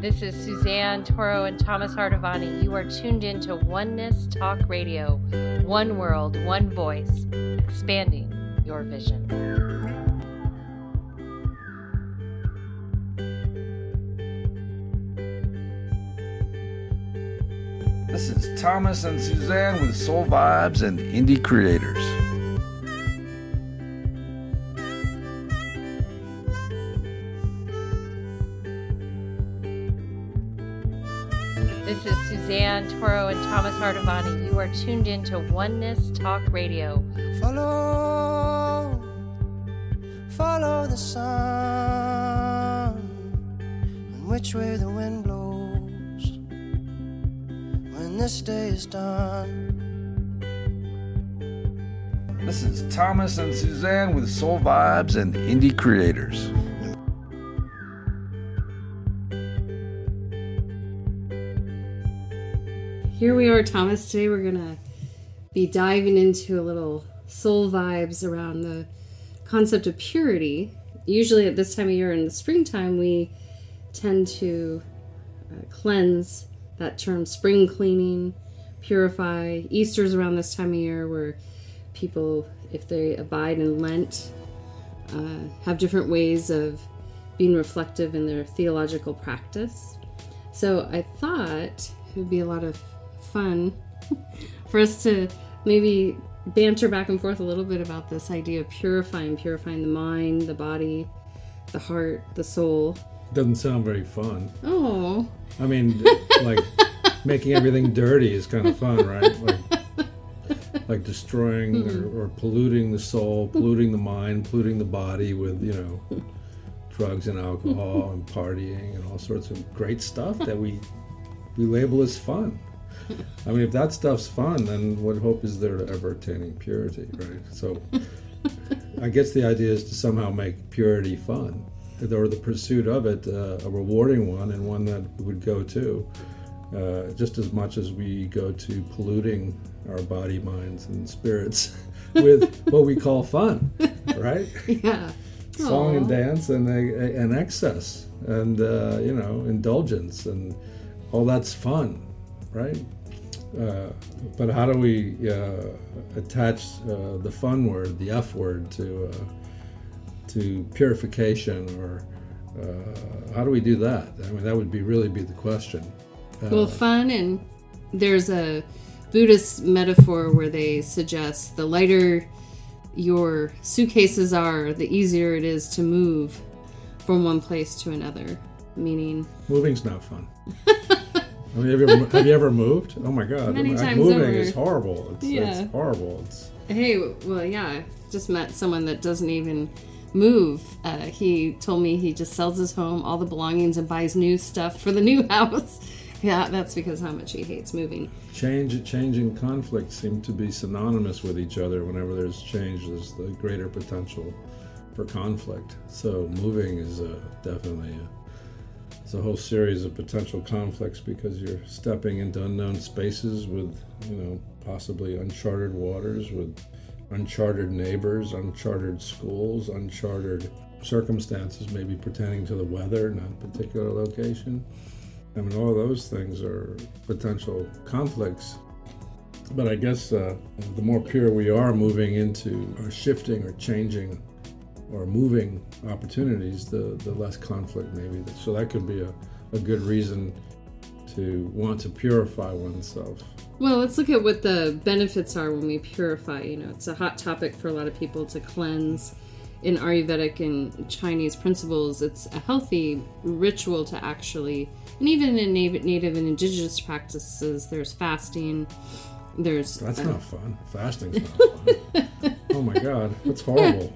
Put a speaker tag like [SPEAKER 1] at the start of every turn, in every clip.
[SPEAKER 1] This is Suzanne Toro and Thomas Ardavany. You are tuned into Oneness Talk Radio. One world, one voice, expanding your vision.
[SPEAKER 2] This is Thomas and Suzanne with Sol Vibes and Indie Creators.
[SPEAKER 1] Toro and Thomas Ardavany. You are tuned into Oneness Talk Radio.
[SPEAKER 3] Follow, follow the sun, and which way the wind blows when this day is done.
[SPEAKER 2] This is Thomas and Suzanne with Sol Vibes and Indie Creators.
[SPEAKER 4] Here we are, Thomas. Today we're to be diving into a little soul vibes around the concept of purity. Usually at this time of year in the springtime, we tend to uh, cleanse that term spring cleaning, purify. Easter's around this time of year where people, if they abide in Lent, uh, have different ways of being reflective in their theological practice. So I thought it would be a lot of fun for us to maybe banter back and forth a little bit about this idea of purifying, purifying the mind, the body, the heart, the soul.
[SPEAKER 5] Doesn't sound very fun.
[SPEAKER 4] Oh,
[SPEAKER 5] I mean, like making everything dirty is kind of fun, right? Like, like destroying or, hmm. or polluting the soul, polluting the mind, polluting the body with you know drugs and alcohol and partying and all sorts of great stuff that we we label as fun. I mean, if that stuff's fun, then what hope is there to ever attaining purity, right? So, I guess the idea is to somehow make purity fun, or the pursuit of it uh, a rewarding one and one that we would go to, uh, just as much as we go to polluting our body, minds, and spirits with what we call fun, right?
[SPEAKER 4] yeah.
[SPEAKER 5] Song and dance and uh, and excess and uh, you know indulgence and all that's fun, right? Uh, but how do we uh, attach uh, the fun word, the F word, to uh, to purification, or uh, how do we do that? I mean, that would be really be the question. Uh,
[SPEAKER 4] Well, fun, and there's a Buddhist metaphor where they suggest the lighter your suitcases are, the easier it is to move from one place to another. Meaning,
[SPEAKER 5] moving's not fun. I mean, have you, ever, have you ever moved? Oh my God!
[SPEAKER 4] Many times
[SPEAKER 5] moving
[SPEAKER 4] over.
[SPEAKER 5] is horrible. It's,
[SPEAKER 4] Yeah.
[SPEAKER 5] it's horrible. It's
[SPEAKER 4] hey, well, yeah, I just met someone that doesn't even move. Uh, he told me he just sells his home, all the belongings, and buys new stuff for the new house. yeah, that's because how much he hates moving.
[SPEAKER 5] change, change, and conflict seem to be synonymous with each other. Whenever there's change, there's the greater potential for conflict. So moving is uh, definitely a, it's a whole series of potential conflicts because you're stepping into unknown spaces with, you know, possibly uncharted waters, with uncharted neighbors, uncharted schools, uncharted circumstances, maybe pertaining to the weather, not a particular location. I mean, all those things are potential conflicts. But I guess uh, the more pure we are moving into or shifting or changing or moving opportunities, the, the less conflict maybe. So that could be a, a good reason to want to purify oneself.
[SPEAKER 4] Well, let's look at what the benefits are when we purify. You know, it's a hot topic for a lot of people to cleanse. In Ayurvedic and Chinese principles, it's a healthy ritual to actually, and even in native, and indigenous practices, there's fasting. There's
[SPEAKER 5] That's
[SPEAKER 4] uh,
[SPEAKER 5] not fun. Fasting's not fun. oh my God, that's horrible.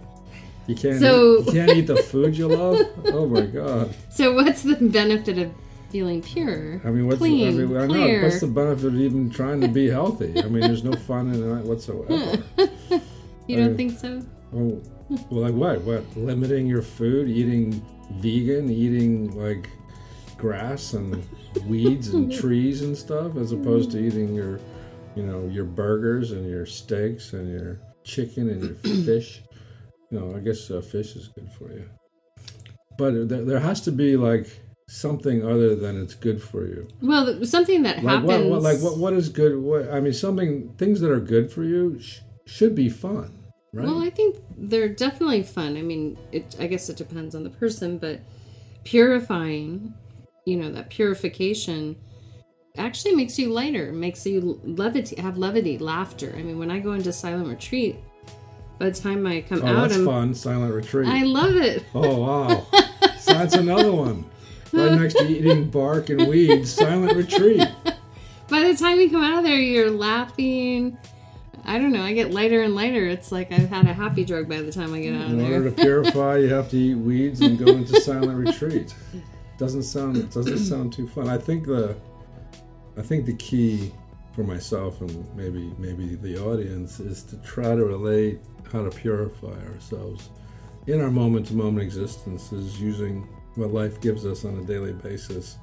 [SPEAKER 5] You can't,
[SPEAKER 4] So-
[SPEAKER 5] eat, you can't eat the food you love? Oh my God.
[SPEAKER 4] So, what's the benefit of feeling pure?
[SPEAKER 5] I mean, what's
[SPEAKER 4] clean,
[SPEAKER 5] I mean, I know,
[SPEAKER 4] clear?
[SPEAKER 5] what's the benefit of even trying to be healthy? I mean, there's no fun in that whatsoever.
[SPEAKER 4] you don't
[SPEAKER 5] I-
[SPEAKER 4] think so?
[SPEAKER 5] Oh, well, like what? What? Limiting your food, eating vegan, eating like grass and weeds and trees and stuff, as opposed to mm-hmm. eating your, you know, your burgers and your steaks and your chicken and your fish. You know, I guess uh, fish is good for you. But there, there has to be like something other than it's good for you.
[SPEAKER 4] Well, something that
[SPEAKER 5] Like
[SPEAKER 4] happens.
[SPEAKER 5] what, what? Like what? What is good? What? I mean, something things that are good for you sh- should be fun, right?
[SPEAKER 4] Well, I think they're definitely fun. I mean, it. I guess it depends on the person, but purifying, you know, that purification actually makes you lighter, makes you levity, have levity, laughter. I mean, when I go into silent retreat, by the time I come
[SPEAKER 5] oh,
[SPEAKER 4] out,
[SPEAKER 5] that's
[SPEAKER 4] I'm,
[SPEAKER 5] fun. Silent retreat.
[SPEAKER 4] I love it.
[SPEAKER 5] Oh wow, so that's another one. Right next to eating bark and weeds, silent retreat.
[SPEAKER 4] By the time you come out of there, you're laughing. I don't know. I get lighter and lighter. It's like I've had a happy drug by the time I get out of
[SPEAKER 5] In order to purify, you have to eat weeds and go into silent retreat. Doesn't sound it doesn't sound too fun. I think the I think the key for myself and maybe maybe the audience is to try to relate how to purify ourselves in our moment to moment existences using what life gives us on a daily basis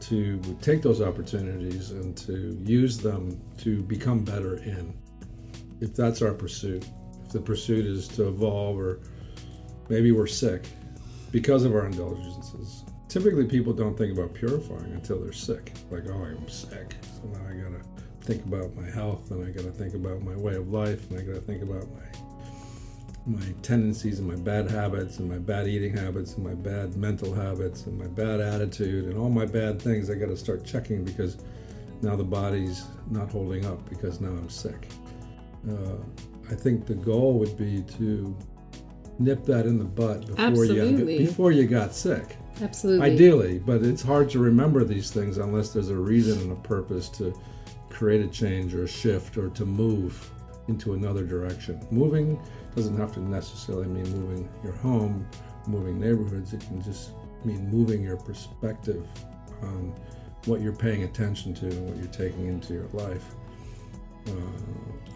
[SPEAKER 5] to take those opportunities and to use them to become better in. If that's our pursuit if the pursuit is to evolve or maybe we're sick because of our indulgences. Typically people don't think about purifying until they're sick. Like oh i'm sick so now i gotta think about my health and i gotta think about my way of life and i gotta think about my my tendencies and my bad habits and my bad eating habits and my bad mental habits and my bad attitude and all my bad things I got to start checking because now the body's not holding up because now I'm sick. Uh, I think the goal would be to nip that in the butt before you before you got sick.
[SPEAKER 4] Absolutely.
[SPEAKER 5] Ideally, but it's hard to remember these things unless there's a reason and a purpose to create a change or a shift or to move into another direction. Moving doesn't have to necessarily mean moving your home, moving neighborhoods. It can just mean moving your perspective on what you're paying attention to and what you're taking into your life. Uh,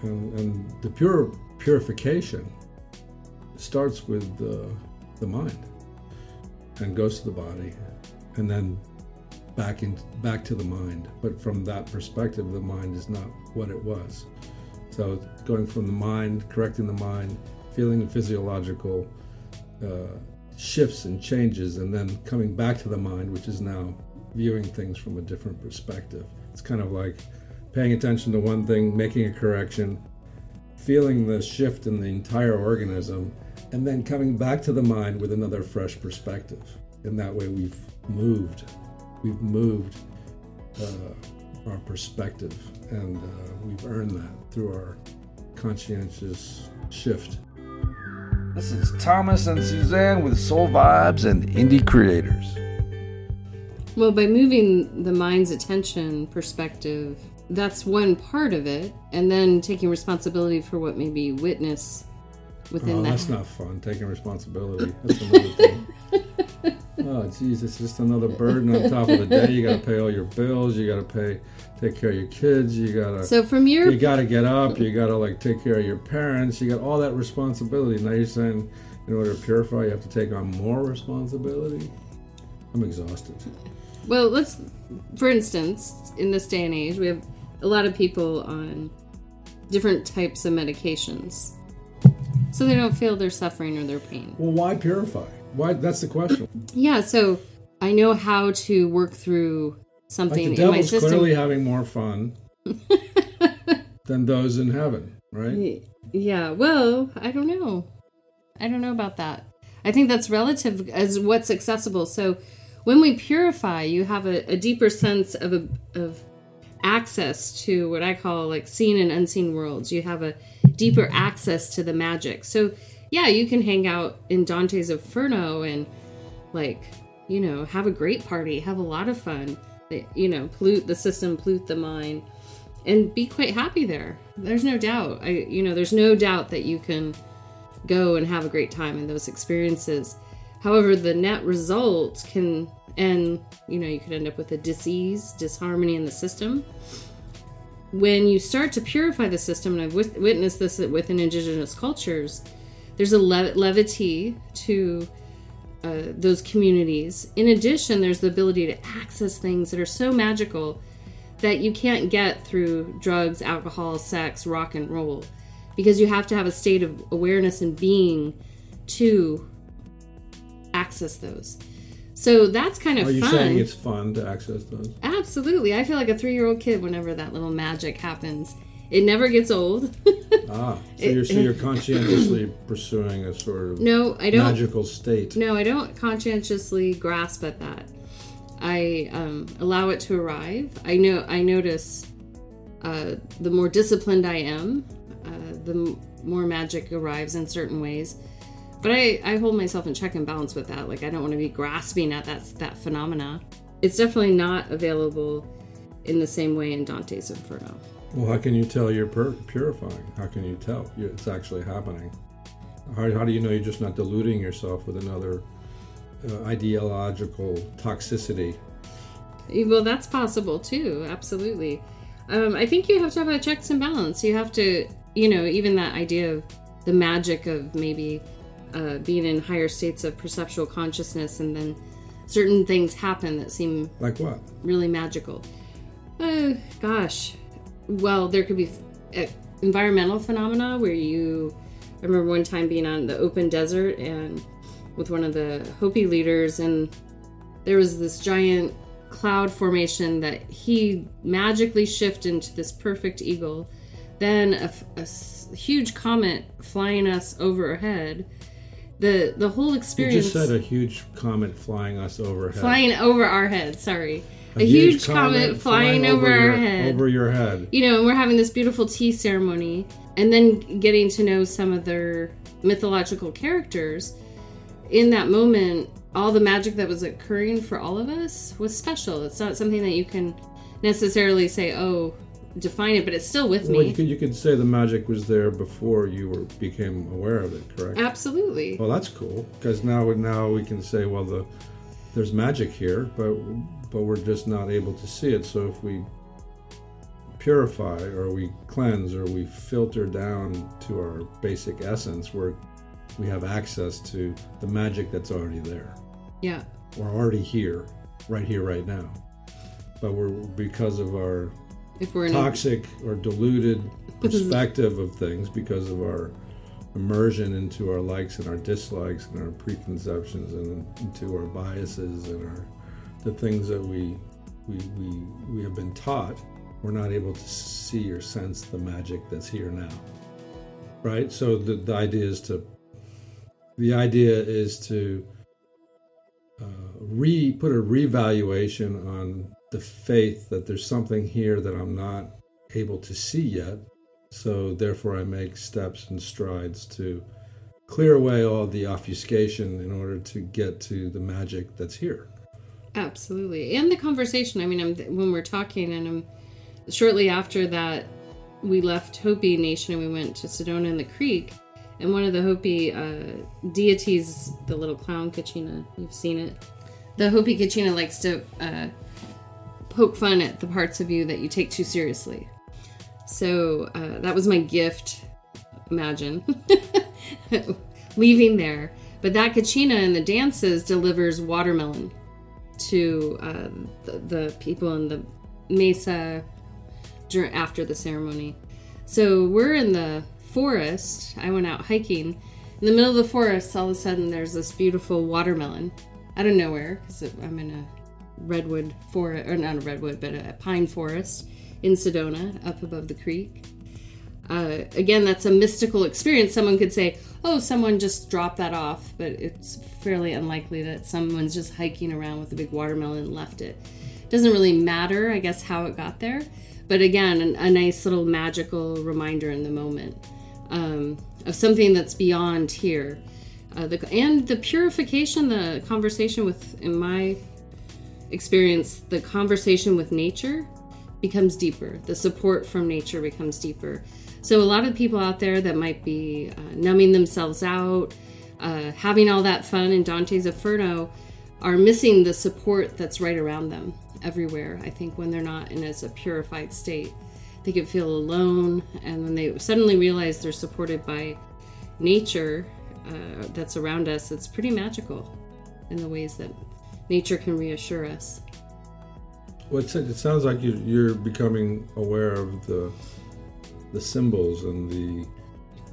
[SPEAKER 5] and, and the pure purification starts with the, the mind and goes to the body and then back in back to the mind but from that perspective the mind is not what it was so going from the mind correcting the mind feeling the physiological uh, shifts and changes and then coming back to the mind which is now viewing things from a different perspective it's kind of like paying attention to one thing making a correction feeling the shift in the entire organism and then coming back to the mind with another fresh perspective. In that way, we've moved. We've moved uh, our perspective, and uh, we've earned that through our conscientious shift.
[SPEAKER 2] This is Thomas and Suzanne with Sol Vibes and Indie Creators.
[SPEAKER 4] Well, by moving the mind's attention perspective, that's one part of it, and then taking responsibility for what maybe you witness within
[SPEAKER 5] Oh,
[SPEAKER 4] that.
[SPEAKER 5] that's not fun. Taking responsibility. That's another thing. Oh, geez, it's just another burden on top of the day. You got to pay all your bills. You got to pay, take care of your kids. You got to.
[SPEAKER 4] So from your
[SPEAKER 5] you got to get up. You got to like take care of your parents. You got all that responsibility. Now you're saying, in order to purify, you have to take on more responsibility. I'm exhausted.
[SPEAKER 4] Well, let's, for instance, in this day and age, we have a lot of people on different types of medications. So they don't feel their suffering or their pain.
[SPEAKER 5] Well, why purify? Why? That's the question.
[SPEAKER 4] Yeah, so I know how to work through
[SPEAKER 5] Like
[SPEAKER 4] something
[SPEAKER 5] the
[SPEAKER 4] in my system.
[SPEAKER 5] clearly having more fun than those in heaven, right?
[SPEAKER 4] Yeah, well, I don't know. I don't know about that. I think that's relative as what's accessible. So when we purify, you have a, a deeper sense of a, of access to what I call like seen and unseen worlds. You have a deeper access to the magic. So yeah, you can hang out in Dante's Inferno and like, you know, have a great party, have a lot of fun. Eh, you know, pollute the system, pollute the mind and be quite happy there. There's no doubt. I you know, there's no doubt that you can go and have a great time in those experiences. However, the net result can and you know, you could end up with a disease, disharmony in the system. When you start to purify the system, and I've wit- witnessed this within indigenous cultures, there's a le- levity to uh, those communities. In addition, there's the ability to access things that are so magical that you can't get through drugs, alcohol, sex, rock and roll, because you have to have a state of awareness and being to access those. So that's kind of
[SPEAKER 5] Are you
[SPEAKER 4] fun.
[SPEAKER 5] saying it's fun to access those?
[SPEAKER 4] Absolutely. I feel like a three year old kid whenever that little magic happens. It never gets old.
[SPEAKER 5] Ah, so
[SPEAKER 4] It-
[SPEAKER 5] you're so you're conscientiously pursuing a sort of
[SPEAKER 4] no, I don't.
[SPEAKER 5] magical state.
[SPEAKER 4] No, I don't conscientiously grasp at that. I um, allow it to arrive. I know. I notice uh, the more disciplined I am, uh, the m- more magic arrives in certain ways. But I, I hold myself in check and balance with that. Like I don't want to be grasping at that that phenomena. It's definitely not available in the same way in Dante's Inferno.
[SPEAKER 5] Well, how can you tell you're pur- purifying? How can you tell it's actually happening? How, how do you know you're just not deluding yourself with another uh, ideological toxicity?
[SPEAKER 4] Well, that's possible too. Absolutely. Um, I think you have to have a checks and balance. You have to, you know, even that idea of the magic of maybe uh, being in higher states of perceptual consciousness, and then certain things happen that seem
[SPEAKER 5] Like what?
[SPEAKER 4] really magical. Oh, gosh, well, there could be environmental phenomena where you. I remember one time being on the open desert and with one of the Hopi leaders, and there was this giant cloud formation that he magically shifted into this perfect eagle. Then a huge comet flying us overhead. The the whole experience.
[SPEAKER 5] You just said a huge comet flying us overhead.
[SPEAKER 4] flying over our head. Sorry, a, huge, comet, flying, over, our
[SPEAKER 5] your,
[SPEAKER 4] head.
[SPEAKER 5] Over your head.
[SPEAKER 4] you know, and we're having this beautiful tea ceremony, and then getting to know some of their mythological characters. In that moment, all the magic that was occurring for all of us was special. It's not something that you can necessarily say, "Oh, define it," but it's still with
[SPEAKER 5] Well, you
[SPEAKER 4] me.
[SPEAKER 5] could you could say the magic was there before you were became aware of it, correct?
[SPEAKER 4] Absolutely.
[SPEAKER 5] Well, that's cool because now now we can say, well, the there's magic here, but but we're just not able to see it. So if we purify or we cleanse or we filter down to our basic essence, where we have access to the magic that's already there.
[SPEAKER 4] Yeah.
[SPEAKER 5] We're already here, right here, right now. But we're because of our
[SPEAKER 4] If we're in a,
[SPEAKER 5] toxic or diluted perspective of things because of our immersion into our likes and our dislikes and our preconceptions and into our biases and our the things that we we we, we have been taught we're not able to see or sense the magic that's here now right so the, the idea is to the idea is to uh, re put a revaluation on the faith that there's something here that I'm not able to see yet. So therefore, I make steps and strides to clear away all the obfuscation in order to get to the magic that's here.
[SPEAKER 4] Absolutely. And the conversation. I mean, I'm, when we're talking, and I'm shortly after that, we left Hopi Nation and we went to Sedona in the Creek. And one of the Hopi uh, deities, the little clown Kachina, you've seen it. The Hopi Kachina likes to uh, poke fun at the parts of you that you take too seriously. So uh, that was my gift. Imagine leaving there. But that Kachina in the dances delivers watermelon to uh, the, the people in the mesa dur- after the ceremony. So we're in the forest. I went out hiking. In the middle of the forest, all of a sudden, there's this beautiful watermelon out of nowhere because I'm in a redwood forest, or not a redwood, but a pine forest in Sedona, up above the creek. Uh, again, that's a mystical experience. Someone could say, oh, someone just dropped that off, but it's fairly unlikely that someone's just hiking around with a big watermelon and left it. Doesn't really matter, I guess, how it got there. But again, an, a nice little magical reminder in the moment um, of something that's beyond here. Uh, the, and the purification, the conversation with, in my experience, the conversation with nature becomes deeper. The support from nature becomes deeper. So, a lot of people out there that might be uh, numbing themselves out, uh, having all that fun in Dante's Inferno, are missing the support that's right around them everywhere. I think when they're not in as a purified state, they can feel alone, and when they suddenly realize they're supported by nature uh, that's around us, it's pretty magical in the ways that nature can reassure us.
[SPEAKER 5] Well, it sounds like you're becoming aware of the the symbols and the,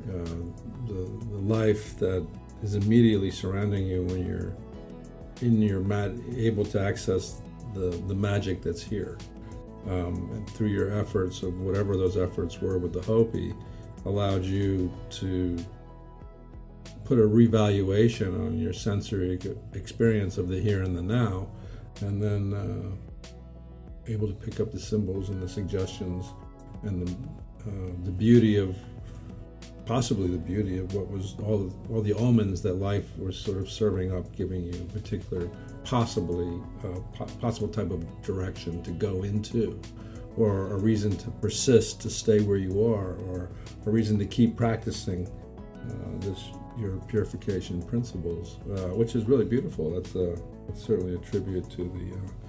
[SPEAKER 5] uh, the the life that is immediately surrounding you when you're in your mat able to access the the magic that's here. Um, and through your efforts of whatever those efforts were with the Hopi, allowed you to put a revaluation on your sensory experience of the here and the now, and then uh, able to pick up the symbols and the suggestions and the, uh, the beauty of possibly the beauty of what was all all the omens that life was sort of serving up, giving you a particular possibly uh, po- possible type of direction to go into, or a reason to persist to stay where you are, or a reason to keep practicing uh, this your purification principles, uh, which is really beautiful. That's, that's certainly a tribute to the uh,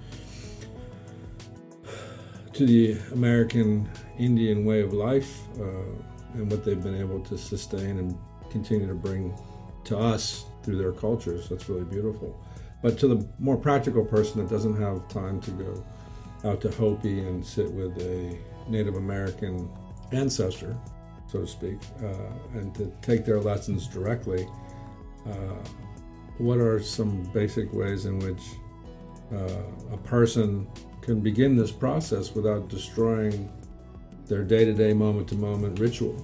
[SPEAKER 5] to the American Indian way of life uh, and what they've been able to sustain and continue to bring to us through their cultures. That's really beautiful. But to the more practical person that doesn't have time to go out to Hopi and sit with a Native American ancestor, so to speak, uh, and to take their lessons directly. Uh, what are some basic ways in which uh, a person can begin this process without destroying their day to day, moment to moment ritual?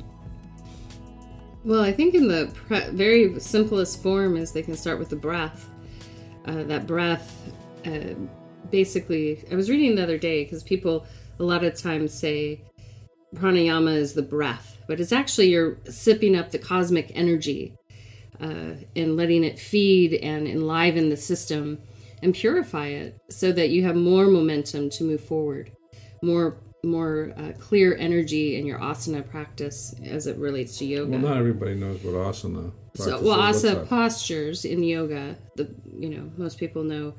[SPEAKER 4] Well, I think in the pre- very simplest form is they can start with the breath. Uh, that breath, uh, basically, I was reading the other day because people a lot of times say pranayama is the breath but it's actually you're sipping up the cosmic energy uh, and letting it feed and enliven the system and purify it so that you have more momentum to move forward, more more uh, clear energy in your asana practice as it relates to yoga.
[SPEAKER 5] Well, not everybody knows what asana.
[SPEAKER 4] So, well, asana postures in yoga, the you know most people know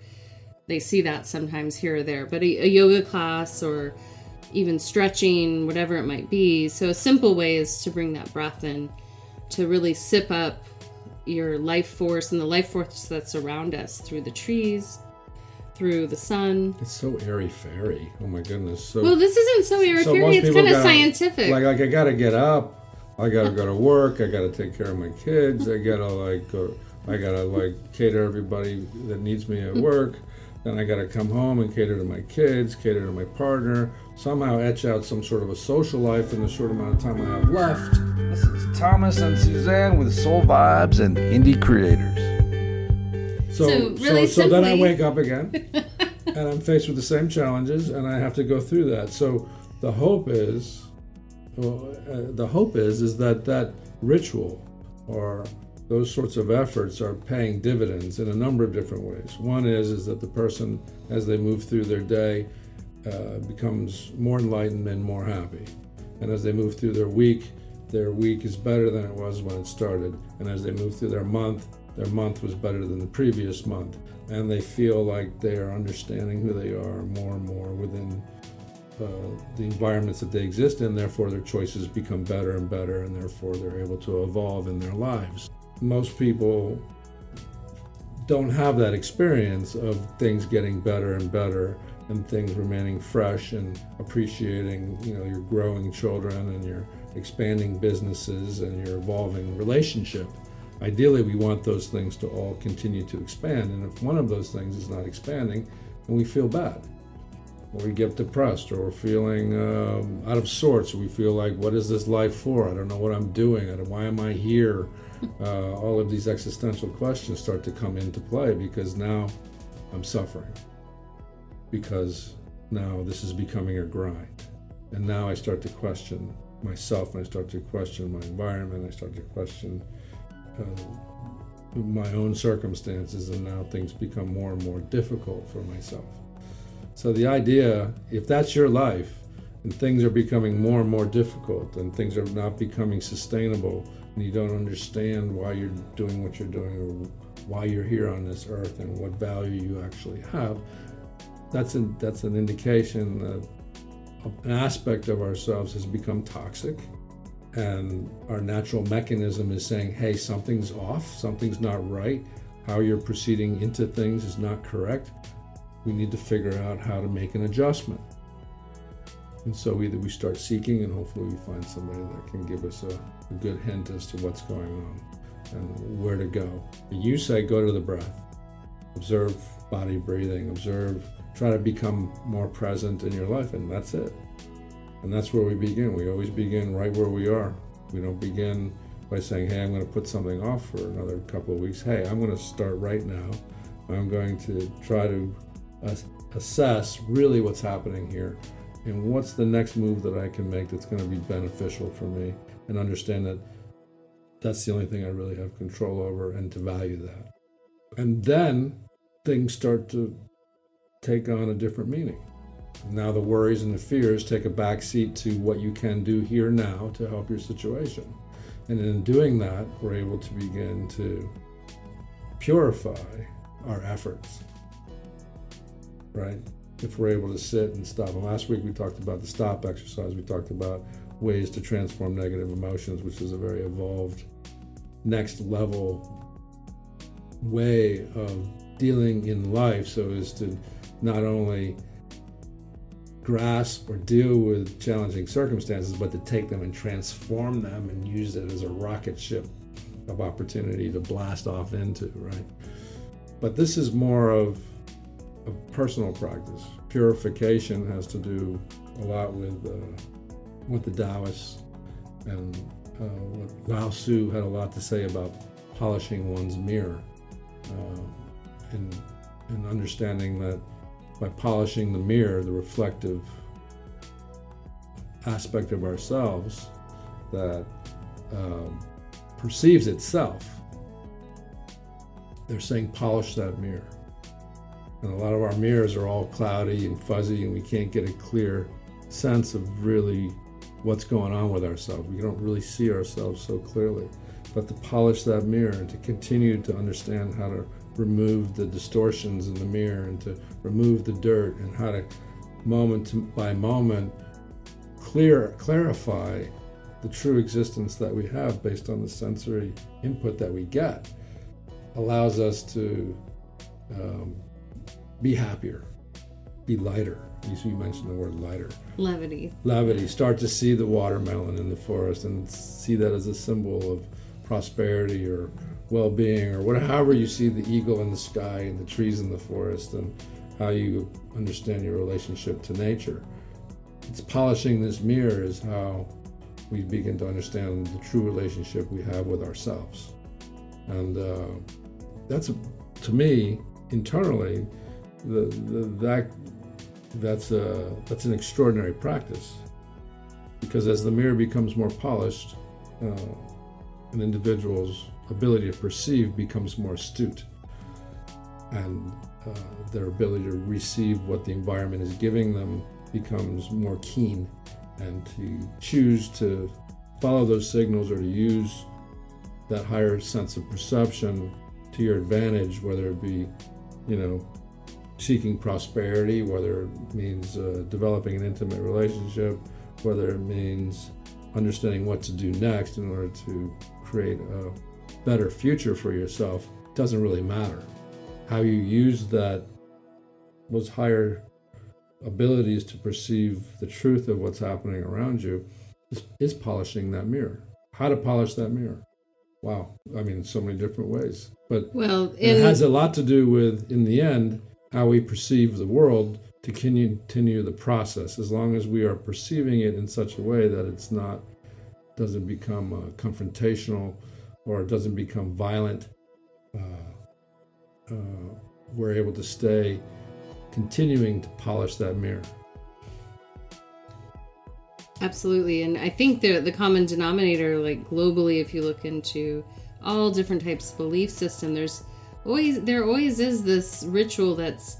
[SPEAKER 4] they see that sometimes here or there, but a, a yoga class or even stretching, whatever it might be. So, a simple way is to bring that breath in to really sip up your life force and the life force that's around us through the trees, through the sun.
[SPEAKER 5] It's so airy fairy. Oh my goodness. So,
[SPEAKER 4] well, this isn't so airy so fairy. It's kind of scientific.
[SPEAKER 5] Like, like I got to get up. I got to go to work. I got to take care of my kids. I got to like go. I got to like cater everybody that needs me at work. Then I got to come home and cater to my kids, cater to my partner, somehow etch out some sort of a social life in the short amount of time I have left.
[SPEAKER 2] This is Thomas and Suzanne with Sol Vibes and Indie Creators.
[SPEAKER 5] So, so, really so, so then I wake up again and I'm faced with the same challenges and I have to go through that. So the hope is, well, uh, the hope is, is that that ritual or those sorts of efforts are paying dividends in a number of different ways. One is is that the person, as they move through their day, uh, becomes more enlightened and more happy, and as they move through their week, their week is better than it was when it started, and as they move through their month, their month was better than the previous month, and they feel like they are understanding who they are more and more within uh, the environments that they exist in, therefore their choices become better and better, and therefore they're able to evolve in their lives. Most people don't have that experience of things getting better and better and things remaining fresh and appreciating you know your growing children and your expanding businesses and your evolving relationship. Ideally we want those things to all continue to expand and if one of those things is not expanding then we feel bad. Or we get depressed or we're feeling um, out of sorts we feel like what is this life for? I don't know what i'm doing. And why am i here? Uh, all of these existential questions start to come into play because now I'm suffering. Because now this is becoming a grind. And now I start to question myself, and I start to question my environment, I start to question uh, my own circumstances, and now things become more and more difficult for myself. So, the idea if that's your life, and things are becoming more and more difficult, and things are not becoming sustainable, and you don't understand why you're doing what you're doing or why you're here on this earth and what value you actually have, that's an, that's an indication that aspect of ourselves has become toxic and our natural mechanism is saying, hey, something's off, something's not right, how you're proceeding into things is not correct. We need to figure out how to make an adjustment. And so either we start seeking and hopefully we find somebody that can give us a, a good hint as to what's going on and where to go. You say go to the breath. observe body breathing, observe, try to become more present in your life, and that's it. And that's where we begin. We always begin right where we are. We don't begin by saying, hey, I'm going to put something off for another couple of weeks. Hey, I'm going to start right now. I'm going to try to assess really what's happening here and what's the next move that I can make that's going to be beneficial for me and understand that that's the only thing I really have control over and to value that. And then things start to take on a different meaning. Now the worries and the fears take a backseat to what you can do here now to help your situation. And in doing that, we're able to begin to purify our efforts. Right? If we're able to sit and stop. And last week we talked about the stop exercise. We talked about ways to transform negative emotions, which is a very evolved next level way of dealing in life so as to not only grasp or deal with challenging circumstances, but to take them and transform them and use it as a rocket ship of opportunity to blast off into, right? But this is more of a personal practice. Purification has to do a lot with uh, what the Taoists and uh, what Lao Tzu had a lot to say about polishing one's mirror uh, and, and understanding that by polishing the mirror, the reflective aspect of ourselves that um, perceives itself, they're saying polish that mirror. And a lot of our mirrors are all cloudy and fuzzy, and we can't get a clear sense of really what's going on with ourselves. We don't really see ourselves so clearly. But to polish that mirror and to continue to understand how to remove the distortions in the mirror and to remove the dirt and how to moment by moment clear clarify the true existence that we have based on the sensory input that we get allows us to um, be happier be lighter. You mentioned the word lighter.
[SPEAKER 4] Levity.
[SPEAKER 5] Levity. Start to see the watermelon in the forest and see that as a symbol of prosperity or well-being or whatever however you see the eagle in the sky and the trees in the forest and how you understand your relationship to nature. It's polishing this mirror is how we begin to understand the true relationship we have with ourselves. And uh, that's to me internally the, the, that that's a that's an extraordinary practice. Because as the mirror becomes more polished uh, an individual's ability to perceive becomes more astute. And uh, their ability to receive what the environment is giving them becomes more keen. And to choose to follow those signals or to use that higher sense of perception to your advantage whether it be you know seeking prosperity whether it means uh, developing an intimate relationship whether it means understanding what to do next in order to create a better future for yourself doesn't really matter. How you use that those higher abilities to perceive the truth of what's happening around you is, is polishing that mirror. How to polish that mirror? Wow, I mean, so many different ways. But
[SPEAKER 4] well,
[SPEAKER 5] it has a lot to do with, in the end, how we perceive the world to continue the process. As long as we are perceiving it in such a way that it's not doesn't become uh, confrontational or doesn't become violent, uh, uh, we're able to stay continuing to polish that mirror.
[SPEAKER 4] Absolutely, and I think the the common denominator, like globally, if you look into all different types of belief system, there's always there always is this ritual that's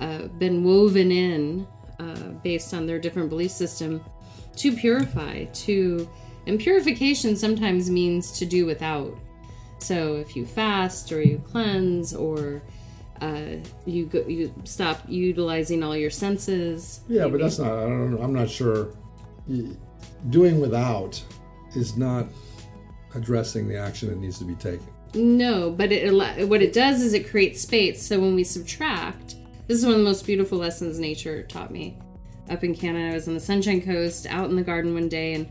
[SPEAKER 4] uh, been woven in uh, based on their different belief system to purify, to and purification sometimes means to do without. So if you fast or you cleanse or uh, you go, you stop utilizing all your senses.
[SPEAKER 5] Yeah, maybe. but that's not. I don't. I'm not sure. Doing without is not addressing the action that needs to be taken.
[SPEAKER 4] No, but it what it does is it creates space. So when we subtract, this is one of the most beautiful lessons nature taught me. Up in Canada, I was on the Sunshine Coast, out in the garden one day, and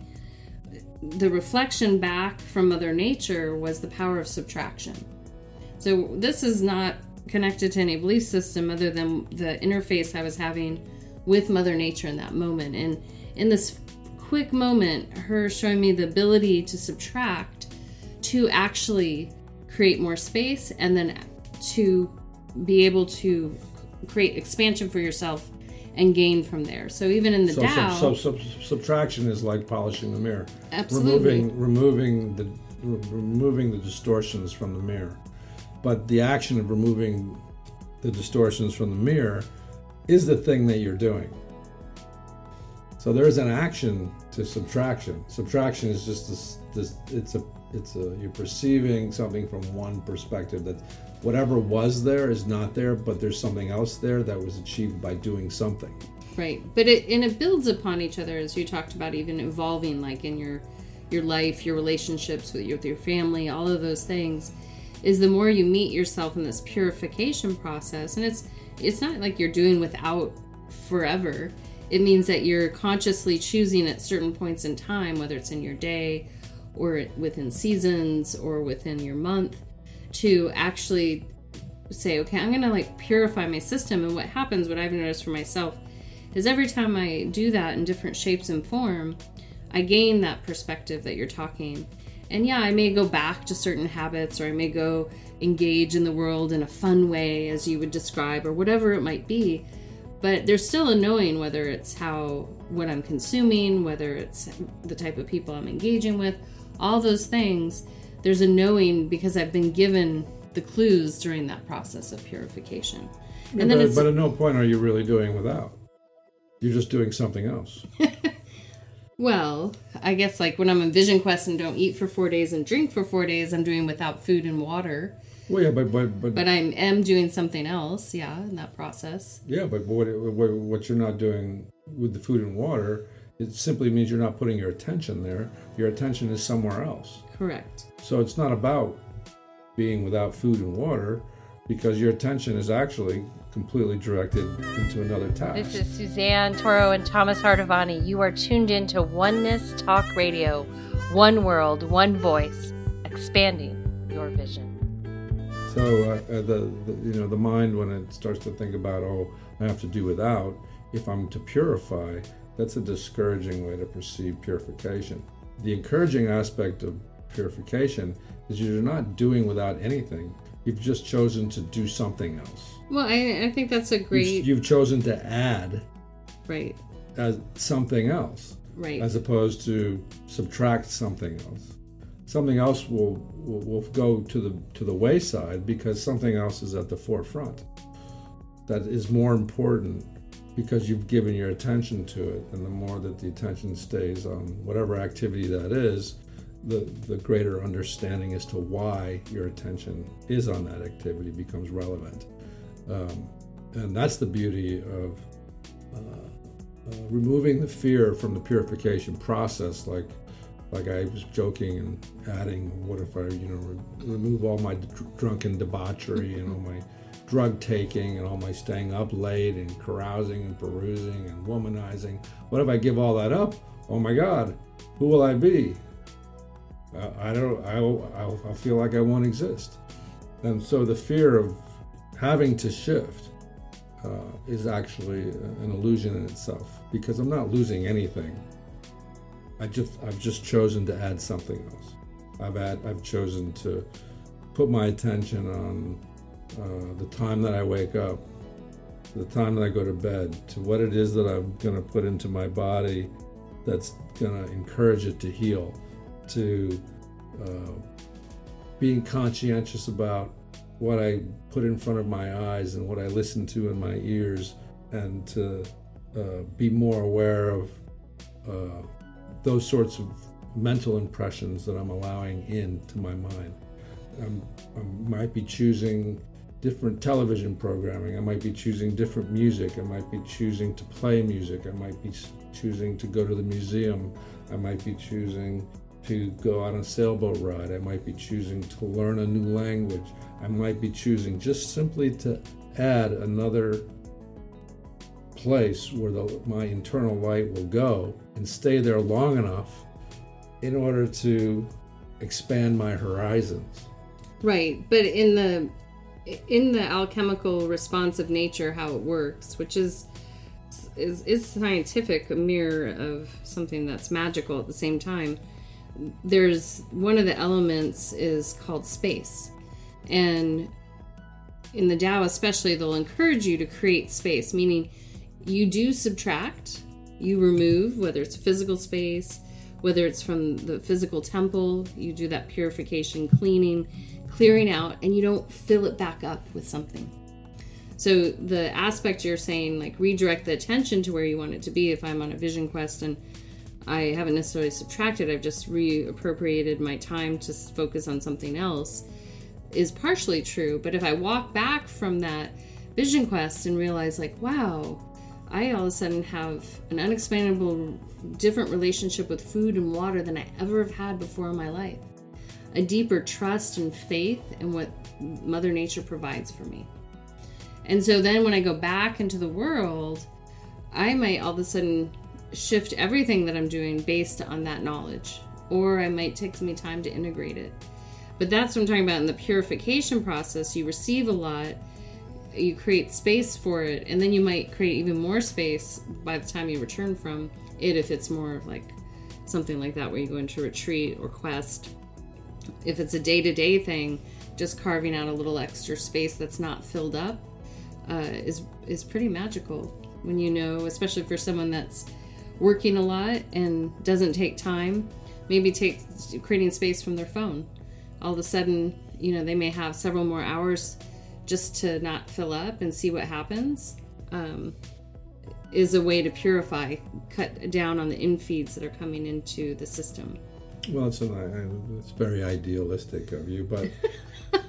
[SPEAKER 4] the reflection back from Mother Nature was the power of subtraction. So this is not connected to any belief system other than the interface I was having with Mother Nature in that moment. And in this quick moment, her showing me the ability to subtract to actually create more space and then to be able to create expansion for yourself and gain from there. So even in the
[SPEAKER 5] So,
[SPEAKER 4] Tao,
[SPEAKER 5] sub, sub, sub, subtraction is like polishing the mirror.
[SPEAKER 4] Absolutely.
[SPEAKER 5] Removing, removing the re- removing the distortions from the mirror. But the action of removing the distortions from the mirror is the thing that you're doing. So there is an action to subtraction. Subtraction is just this, this it's a it's a you're perceiving something from one perspective that whatever was there is not there, but there's something else there that was achieved by doing something.
[SPEAKER 4] right? But it and it builds upon each other as you talked about, even evolving, like in your your life, your relationships with your, with your family, all of those things. Is the more you meet yourself in this purification process, and it's it's not like you're doing without forever. It means that you're consciously choosing at certain points in time, whether it's in your day or within seasons or within your month, to actually say, okay, I'm gonna like purify my system. And what happens, what I've noticed for myself, is every time I do that in different shapes and form, I gain that perspective that you're talking. And yeah, I may go back to certain habits or I may go engage in the world in a fun way, as you would describe, or whatever it might be. But there's still a knowing whether it's how, what I'm consuming, whether it's the type of people I'm engaging with, all those things. There's a knowing because I've been given the clues during that process of purification. And then
[SPEAKER 5] but, but at no point are you really doing without. You're just doing something else.
[SPEAKER 4] Well, I guess like when I'm in Vision Quest and don't eat for four days and drink for four days, I'm doing without food and water.
[SPEAKER 5] Well, yeah, but but but,
[SPEAKER 4] But I am doing something else, yeah, in that process.
[SPEAKER 5] yeah, but what, what what you're not doing with the food and water, it simply means you're not putting your attention there. Your attention is somewhere else.
[SPEAKER 4] Correct.
[SPEAKER 5] So it's not about being without food and water, because your attention is actually completely directed into another task.
[SPEAKER 1] This is Suzanne Toro and Thomas Ardavany. You are tuned into Oneness Talk Radio. One world, one voice, expanding your vision.
[SPEAKER 5] So uh, uh, the, the you know the mind when it starts to think about oh I have to do without if I'm to purify that's a discouraging way to perceive purification. The encouraging aspect of purification is you're not doing without anything. You've just chosen to do something else.
[SPEAKER 4] Well, I, I think that's a
[SPEAKER 5] You've,
[SPEAKER 4] great.
[SPEAKER 5] you've chosen to add
[SPEAKER 4] right,
[SPEAKER 5] as something else
[SPEAKER 4] right.
[SPEAKER 5] as opposed to subtract something else. Something else will, will will go to the to the wayside because something else is at the forefront. That is more important because you've given your attention to it, and the more that the attention stays on whatever activity that is, the the greater understanding as to why your attention is on that activity becomes relevant, um, and that's the beauty of uh, removing the fear from the purification process. Like like I was joking and adding what if I you know re- remove all my dr- drunken debauchery and all my drug taking and all my staying up late and carousing and perusing and womanizing what if I give all that up oh my god who will I be uh, I don't I'll, I'll, I'll feel like I won't exist and so the fear of having to shift uh, is actually an illusion in itself because I'm not losing anything. I just I've just chosen to add something else. I've add, I've chosen to put my attention on uh, the time that I wake up, the time that I go to bed, to what it is that I'm going to put into my body that's going to encourage it to heal, to uh, being conscientious about what I put in front of my eyes and what I listen to in my ears, and to uh, be more aware of uh, those sorts of mental impressions that I'm allowing into my mind. I'm, I might be choosing different television programming. I might be choosing different music. I might be choosing to play music. I might be choosing to go to the museum. I might be choosing to go on a sailboat ride. I might be choosing to learn a new language. I might be choosing just simply to add another place where the, my internal light will go and stay there long enough in order to expand my horizons.
[SPEAKER 4] Right, but in the in the alchemical response of nature, how it works, which is is, is scientific, a mirror of something that's magical at the same time. There's one of the elements is called space, and in the Tao, especially, they'll encourage you to create space, meaning you do subtract, you remove, whether it's physical space, whether it's from the physical temple, you do that purification, cleaning, clearing out, and you don't fill it back up with something. So the aspect you're saying, like redirect the attention to where you want it to be. If I'm on a vision quest and I haven't necessarily subtracted, I've just reappropriated my time to focus on something else, is partially true. But if I walk back from that vision quest and realize, like, wow, I all of a sudden have an unexplainable different relationship with food and water than I ever have had before in my life. A deeper trust and faith in what Mother Nature provides for me. And so then when I go back into the world, I might all of a sudden shift everything that I'm doing based on that knowledge, or I might take me time to integrate it. But that's what I'm talking about in the purification process. You receive a lot, you create space for it, and then you might create even more space by the time you return from it if it's more of like something like that where you go into retreat or quest. If it's a day to day thing, just carving out a little extra space that's not filled up uh, is is pretty magical when you know, especially for someone that's working a lot and doesn't take time. Maybe take creating space from their phone. All of a sudden, you know, they may have several more hours just to not fill up and see what happens. Um, is a way to purify, cut down on the infeeds that are coming into the system.
[SPEAKER 5] Well, it's, an, it's very idealistic of you, but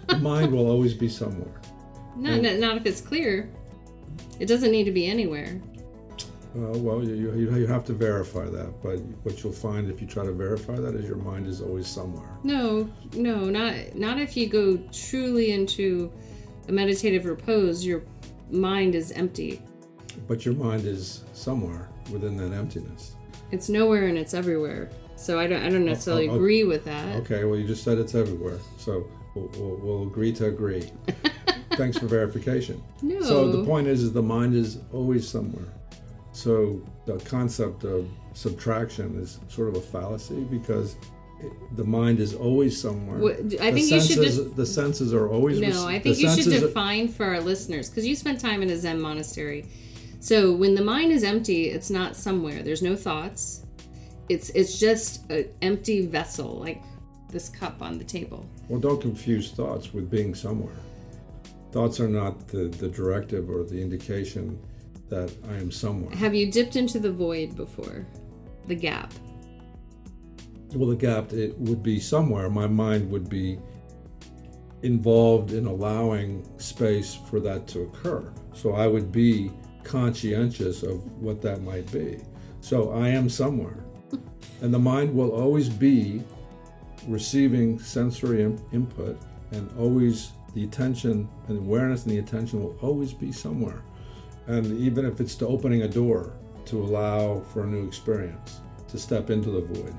[SPEAKER 5] the mind will always be somewhere.
[SPEAKER 4] No, and, not if it's clear. It doesn't need to be anywhere.
[SPEAKER 5] Uh, well, you, you, you have to verify that, but what you'll find if you try to verify that is your mind is always somewhere.
[SPEAKER 4] No, no, not not if you go truly into a meditative repose. Your mind is empty.
[SPEAKER 5] But your mind is somewhere within that emptiness.
[SPEAKER 4] It's nowhere and it's everywhere. So I don't, I don't oh, necessarily oh, oh, agree with that.
[SPEAKER 5] Okay, well, you just said it's everywhere. So we'll, we'll, we'll agree to agree. Thanks for verification.
[SPEAKER 4] No.
[SPEAKER 5] So the point is, is the mind is always somewhere. So the concept of subtraction is sort of a fallacy because it, the mind is always somewhere.
[SPEAKER 4] Well, I think senses, you should. Def-
[SPEAKER 5] the senses are always.
[SPEAKER 4] No, I think you should define are, for our listeners because you spent time in a Zen monastery so when the mind is empty, it's not somewhere. There's no thoughts. It's it's just an empty vessel, like this cup on the table.
[SPEAKER 5] Well, don't confuse thoughts with being somewhere. Thoughts are not the, the directive or the indication that I am somewhere.
[SPEAKER 4] Have you dipped into the void before? The gap.
[SPEAKER 5] Well, the gap it would be somewhere. My mind would be involved in allowing space for that to occur. So I would be conscientious of what that might be. So I am somewhere. And the mind will always be receiving sensory in- input and always the attention and awareness and the attention will always be somewhere. And even if it's to opening a door to allow for a new experience, to step into the void,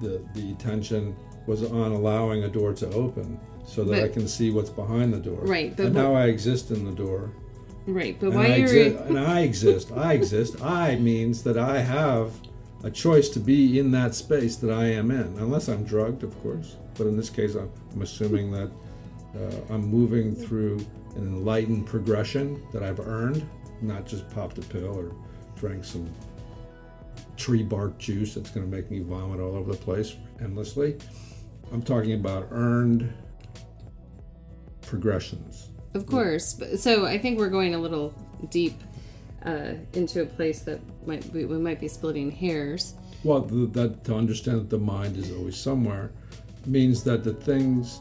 [SPEAKER 5] the, the attention was on allowing a door to open so that but, I can see what's behind the door.
[SPEAKER 4] Right.
[SPEAKER 5] But and now I exist in the door
[SPEAKER 4] Right, but
[SPEAKER 5] and
[SPEAKER 4] why
[SPEAKER 5] I exi- and I exist. I exist. I means that I have a choice to be in that space that I am in, unless I'm drugged, of course. But in this case, I'm, I'm assuming that uh, I'm moving through an enlightened progression that I've earned, not just popped a pill or drank some tree bark juice that's going to make me vomit all over the place endlessly. I'm talking about earned progressions
[SPEAKER 4] of course. So I think we're going a little deep uh, into a place that might we, we might be splitting hairs.
[SPEAKER 5] Well, that to understand that the mind is always somewhere means that the things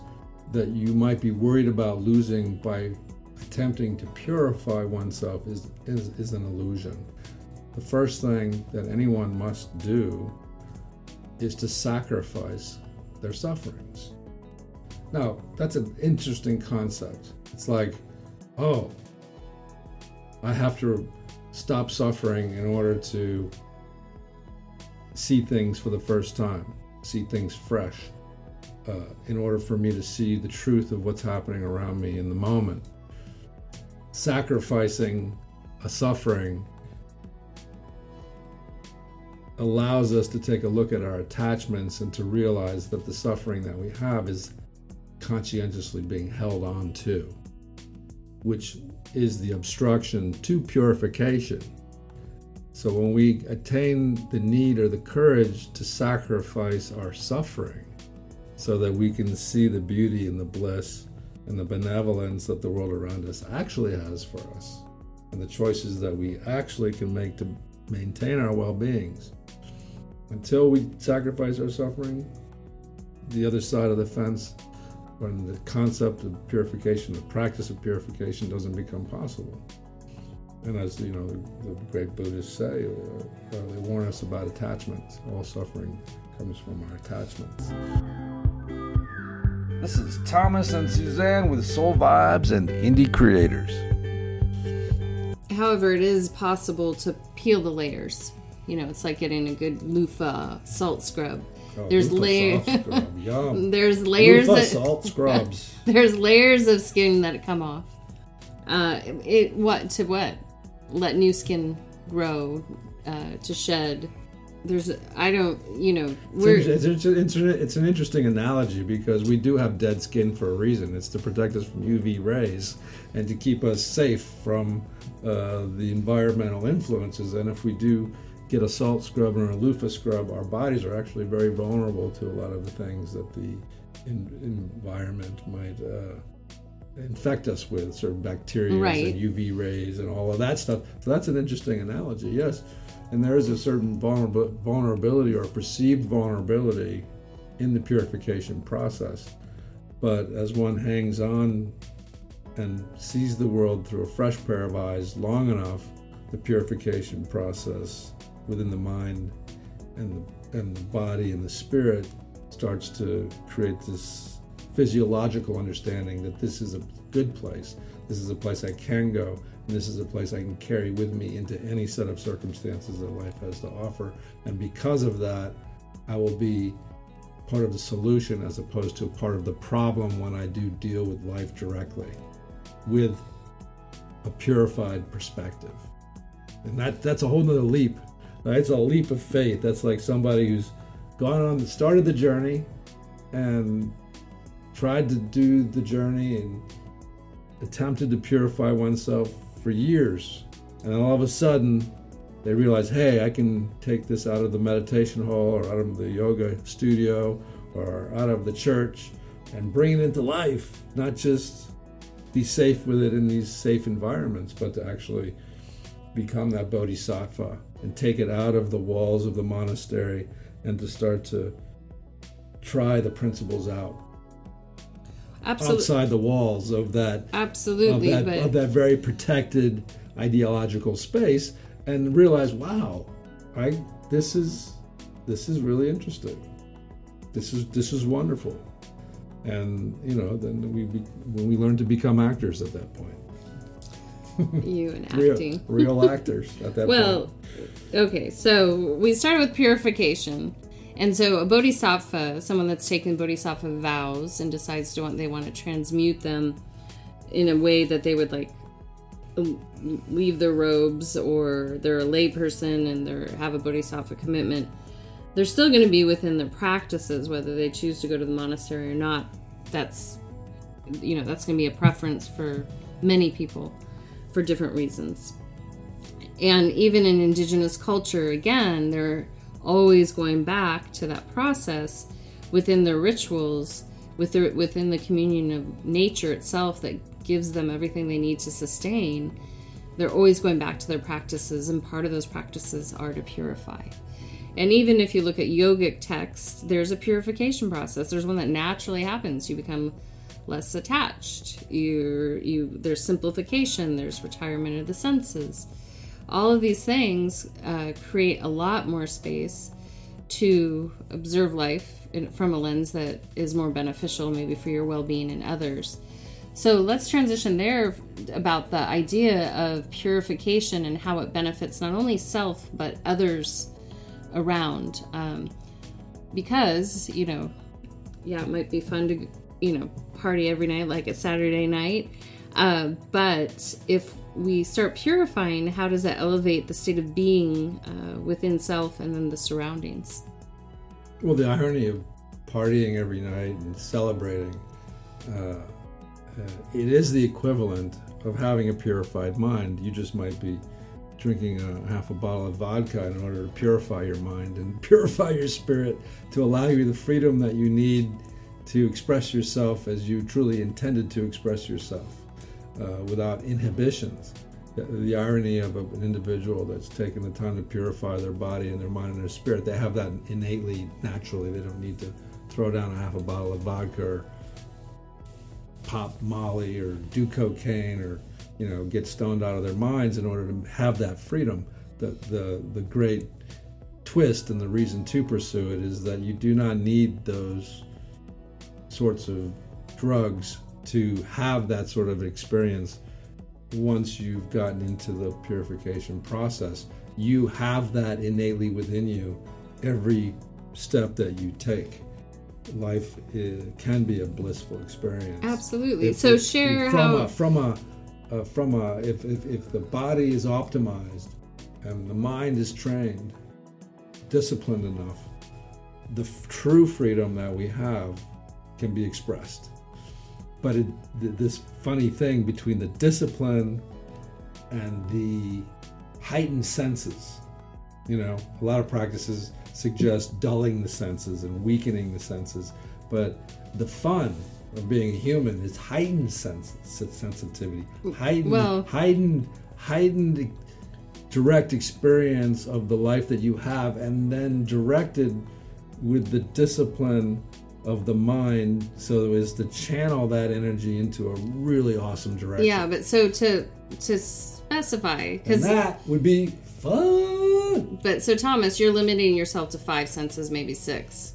[SPEAKER 5] that you might be worried about losing by attempting to purify oneself is, is, is an illusion. The first thing that anyone must do is to sacrifice their sufferings. Now, that's an interesting concept. It's like, oh, I have to stop suffering in order to see things for the first time, see things fresh. uh, in order for me to see the truth of what's happening around me in the moment. Sacrificing a suffering allows us to take a look at our attachments and to realize that the suffering that we have is conscientiously being held on to, which is the obstruction to purification. So when we attain the need or the courage to sacrifice our suffering so that we can see the beauty and the bliss and the benevolence that the world around us actually has for us and the choices that we actually can make to maintain our well-beings until we sacrifice our suffering the other side of the fence when the concept of purification the practice of purification doesn't become possible and as you know the, the great buddhists say uh, uh, they warn us about attachments all suffering comes from our attachments
[SPEAKER 2] This is Thomas and Suzanne with Sol Vibes and Indie Creators.
[SPEAKER 4] However, it is possible to peel the layers. You know, it's like getting a good loofah salt scrub.
[SPEAKER 5] Oh,
[SPEAKER 4] There's
[SPEAKER 5] loofah
[SPEAKER 4] layer-
[SPEAKER 5] salt scrub, yum.
[SPEAKER 4] There's layers that
[SPEAKER 5] salt scrubs
[SPEAKER 4] there's layers of skin that come off. Uh, it what to what? Let new skin grow uh, to shed. There's I don't you know we're
[SPEAKER 5] It's, it's, it's, it's an interesting analogy because we do have dead skin for a reason. It's to protect us from UV rays and to keep us safe from uh, the environmental influences. And if we do get a salt scrub or a loofah scrub, our bodies are actually very vulnerable to a lot of the things that the in, environment might uh, infect us with, of bacteria
[SPEAKER 4] Right.
[SPEAKER 5] and UV rays and all of that stuff. So that's an interesting analogy, yes. And there is a certain vulnerab- vulnerability or perceived vulnerability in the purification process. But as one hangs on and sees the world through a fresh pair of eyes long enough, the purification process within the mind and the, and the body and the spirit starts to create this physiological understanding that this is a good place. This is a place I can go, and this is a place I can carry with me into any set of circumstances that life has to offer. And because of that, I will be part of the solution as opposed to part of the problem when I do deal with life directly with a purified perspective. And that that's a whole nother leap. It's a leap of faith. That's like somebody who's gone on the started the journey and tried to do the journey and attempted to purify oneself for years. And then all of a sudden they realize, hey, I can take this out of the meditation hall or out of the yoga studio or out of the church and bring it into life, not just be safe with it in these safe environments, but to actually become that bodhisattva and take it out of the walls of the monastery and to start to try the principles out.
[SPEAKER 4] Absolutely
[SPEAKER 5] outside the walls of that of
[SPEAKER 4] absolutely
[SPEAKER 5] that,
[SPEAKER 4] but
[SPEAKER 5] of that very protected ideological space and realize wow i this is this is really interesting. This is this is wonderful. And you know then we be, when we learn to become actors at that point
[SPEAKER 4] you and acting.
[SPEAKER 5] real actors at that
[SPEAKER 4] Well,
[SPEAKER 5] point
[SPEAKER 4] okay, so we started with purification. And so a bodhisattva, someone that's taken bodhisattva vows and decides to want they want to transmute them in a way that they would like leave their robes or they're a layperson and they have a bodhisattva commitment, they're still going to be within their practices whether they choose to go to the monastery or not. That's you know, that's going to be a preference for many people for different reasons. And even in indigenous culture again they're always going back to that process within their rituals with their, within the communion of nature itself that gives them everything they need to sustain. They're always going back to their practices and part of those practices are to purify. And even if you look at yogic texts there's a purification process. There's one that naturally happens. You become less attached. You you there's simplification there's retirement of the senses. All of these things uh, create a lot more space to observe life in, from a lens that is more beneficial maybe for your well-being and others. So let's transition there about the idea of purification and how it benefits not only self but others around. Um, because you know yeah, it might be fun to, you know, party every night like a Saturday night. Uh, but if we start purifying, how does that elevate the state of being uh, within self and then the surroundings?
[SPEAKER 5] Well, the irony of partying every night and celebrating, uh, uh, it is the equivalent of having a purified mind. You just might be drinking a half a bottle of vodka in order to purify your mind and purify your spirit to allow you the freedom that you need to express yourself as you truly intended to express yourself uh, without inhibitions. The, the irony of an individual that's taken the time to purify their body and their mind and their spirit, they have that innately, naturally. They don't need to throw down a half a bottle of vodka or pop Molly or do cocaine or you know get stoned out of their minds in order to have that freedom. The the the great twist and the reason to pursue it is that you do not need those sorts of drugs to have that sort of experience once you've gotten into the purification process. You have that innately within you every step that you take. Life is, can be a blissful experience.
[SPEAKER 4] Absolutely.
[SPEAKER 5] If-
[SPEAKER 4] so
[SPEAKER 5] if-
[SPEAKER 4] share
[SPEAKER 5] from
[SPEAKER 4] how
[SPEAKER 5] a, from a uh, from a if, if if the body is optimized and the mind is trained, disciplined enough, the f- true freedom that we have can be expressed. But it, th- this funny thing between the discipline and the heightened senses, you know, a lot of practices suggest dulling the senses and weakening the senses, but the fun of being a human is heightened sense, sensitivity, heightened,
[SPEAKER 4] Well-
[SPEAKER 5] heightened, heightened direct experience of the life that you have, and then directed with the discipline of the mind, so as to channel that energy into a really awesome direction.
[SPEAKER 4] yeah but so to to specify because
[SPEAKER 5] that would be fun.
[SPEAKER 4] but so thomas you're limiting yourself to five senses maybe six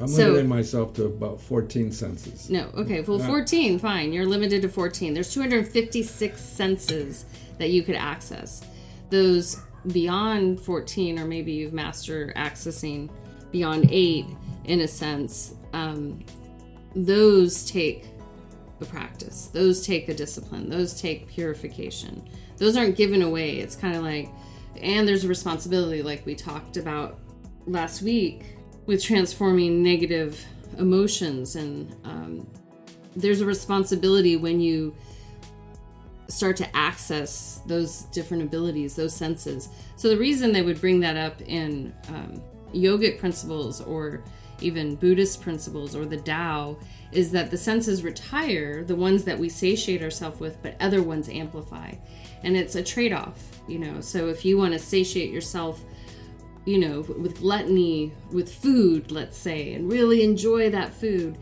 [SPEAKER 5] I'm
[SPEAKER 4] So-
[SPEAKER 5] limiting myself to about 14 senses.
[SPEAKER 4] no okay well 14 fine you're limited to 14 there's 256 senses that you could access those beyond 14 or maybe you've mastered accessing beyond 8 in a sense um, those take a practice those take a discipline those take purification. Those aren't given away. It's kind of like and there's a responsibility like we talked about last week with transforming negative emotions. And um, there's a responsibility when you start to access those different abilities those senses. So the reason they would bring that up in um, yogic principles or even buddhist principles or the tao is that the senses retire the ones that we satiate ourselves with but other ones amplify and it's a trade-off you know so if you want to satiate yourself you know, with gluttony, with food, let's say, and really enjoy that food.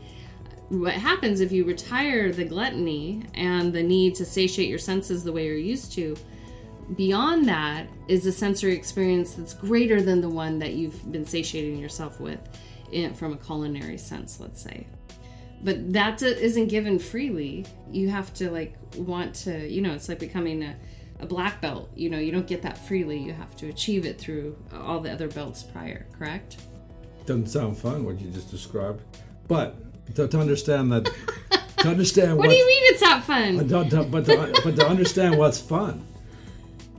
[SPEAKER 4] What happens if you retire the gluttony and the need to satiate your senses the way you're used to? Beyond that is a sensory experience that's greater than the one that you've been satiating yourself with in, from a culinary sense, let's say. But that isn't given freely. You have to, like, want to, you know, it's like becoming a, a black belt. You know, you don't get that freely. You have to achieve it through uh, all the other belts prior, correct?
[SPEAKER 5] Doesn't sound fun what you just described, but to, to understand that, to understand
[SPEAKER 4] What do you mean it's not fun?
[SPEAKER 5] But to, but, to, but to understand what's fun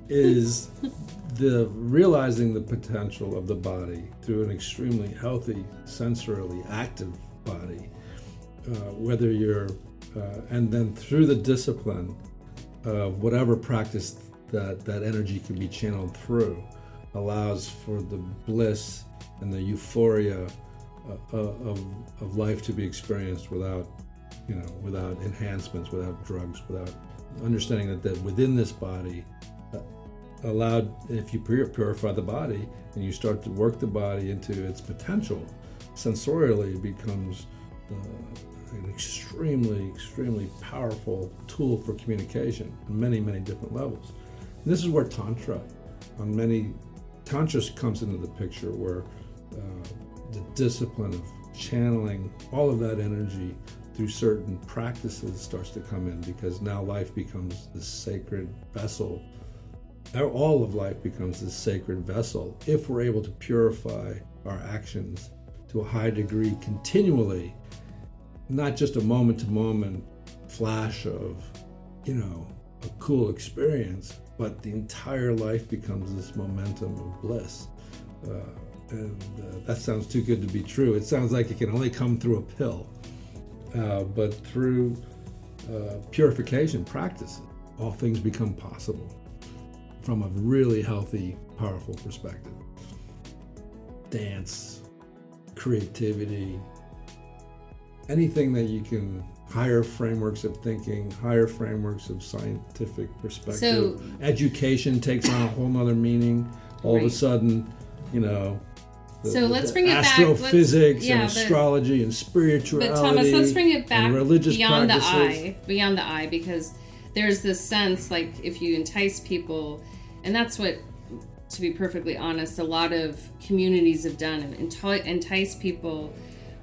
[SPEAKER 5] is the realizing the potential of the body through an extremely healthy, sensorily active body, uh, whether you're, uh, and then through the discipline of whatever practice that that energy can be channeled through, allows for the bliss and the euphoria uh, of, of life to be experienced without, you know, without enhancements, without drugs, without understanding that, that within this body, uh, allowed, if you purify the body and you start to work the body into its potential, sensorially it becomes uh, an extremely, extremely powerful tool for communication on many, many different levels. And this is where Tantra, on many, Tantra comes into the picture where uh, the discipline of channeling all of that energy through certain practices starts to come in because now life becomes this sacred vessel. All of life becomes this sacred vessel if we're able to purify our actions to a high degree continually not just a moment to moment flash of, you know, a cool experience, but the entire life becomes this momentum of bliss. Uh, and uh, that sounds too good to be true. It sounds like it can only come through a pill, uh, but through uh, purification practices, all things become possible from a really healthy, powerful perspective. Dance, creativity, anything that you can higher frameworks of thinking, higher frameworks of scientific perspective.
[SPEAKER 4] So-
[SPEAKER 5] Education takes on a whole nother meaning. All of a sudden, you know. the-
[SPEAKER 4] So let's
[SPEAKER 5] the
[SPEAKER 4] bring it back.
[SPEAKER 5] Astrophysics
[SPEAKER 4] yeah,
[SPEAKER 5] and astrology and spirituality.
[SPEAKER 4] But Thomas, let's bring it back
[SPEAKER 5] religious
[SPEAKER 4] beyond the eye, beyond the eye, because there's this sense like if you entice people, and that's what, to be perfectly honest, a lot of communities have done, entice people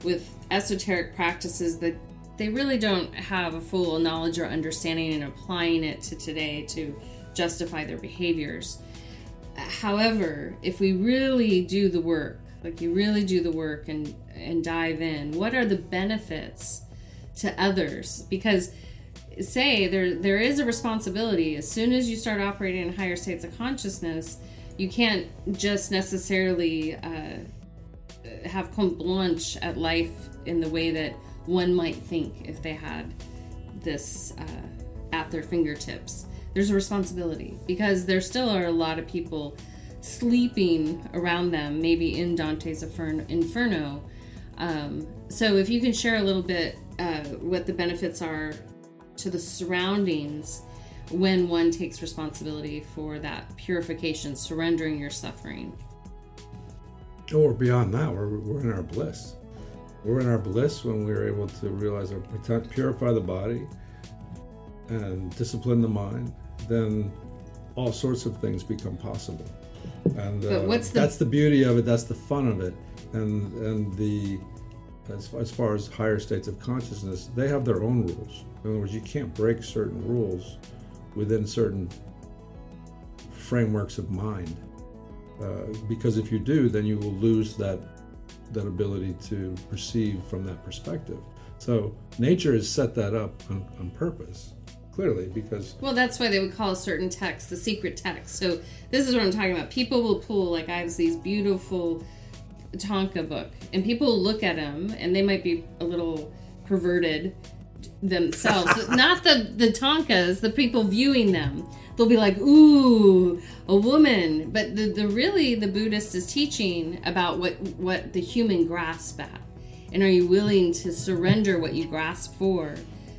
[SPEAKER 4] with esoteric practices that they really don't have a full knowledge or understanding and applying it to today to justify their behaviors. However, if we really do the work, like you really do the work and and dive in, what are the benefits to others? Because say there there is a responsibility as soon as you start operating in higher states of consciousness, you can't just necessarily uh, have carte blanche at life in the way that one might think if they had this uh, at their fingertips. There's a responsibility because there still are a lot of people sleeping around them, maybe in Dante's Inferno. Um, so, if you can share a little bit uh, what the benefits are to the surroundings when one takes responsibility for that purification, surrendering your suffering.
[SPEAKER 5] Or beyond that, we're, we're in our bliss. We're in our bliss when we're able to realize our protect, purify the body and discipline the mind. Then all sorts of things become possible. And uh,
[SPEAKER 4] what's the-
[SPEAKER 5] that's the beauty of it. That's the fun of it. And and the as, as far as higher states of consciousness, they have their own rules. In other words, you can't break certain rules within certain frameworks of mind. Uh, because if you do, then you will lose that that ability to perceive from that perspective. So nature has set that up on, on purpose, clearly, because
[SPEAKER 4] Well, that's why they would call certain texts the secret text. So this is what I'm talking about. People will pull like I have these beautiful thangka book, and people look at them, and they might be a little perverted themselves. Not the the thangkas, the people viewing them. They'll be like, "Ooh, a woman," but the, the really the Buddhist is teaching about what what the human grasp at, and are you willing to surrender what you grasp for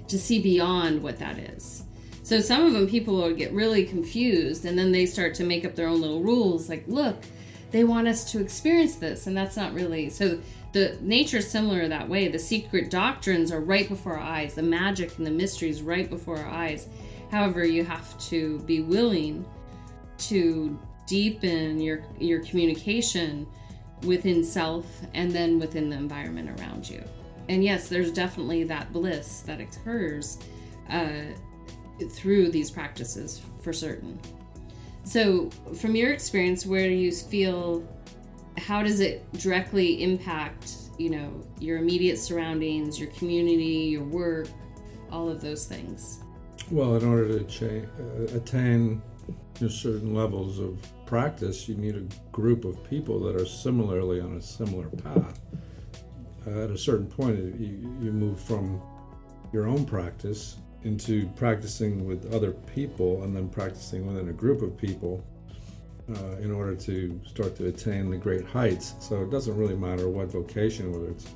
[SPEAKER 4] to see beyond what that is? So some of them people will get really confused, and then they start to make up their own little rules. Like, look, they want us to experience this, and that's not really so. The nature is similar that way. The secret doctrines are right before our eyes. The magic and the mysteries right before our eyes. However, you have to be willing to deepen your your communication within self and then within the environment around you. And yes, there's definitely that bliss that occurs uh, through these practices for certain. So, from your experience, where do you feel? How does it directly impact, you know, your immediate surroundings, your community, your work, all of those things?
[SPEAKER 5] well, in order to cha- uh, attain you know, certain levels of practice, you need a group of people that are similarly on a similar path. Uh, at a certain point, you, you move from your own practice into practicing with other people and then practicing within a group of people uh, in order to start to attain the great heights. So it doesn't really matter what vocation, whether it's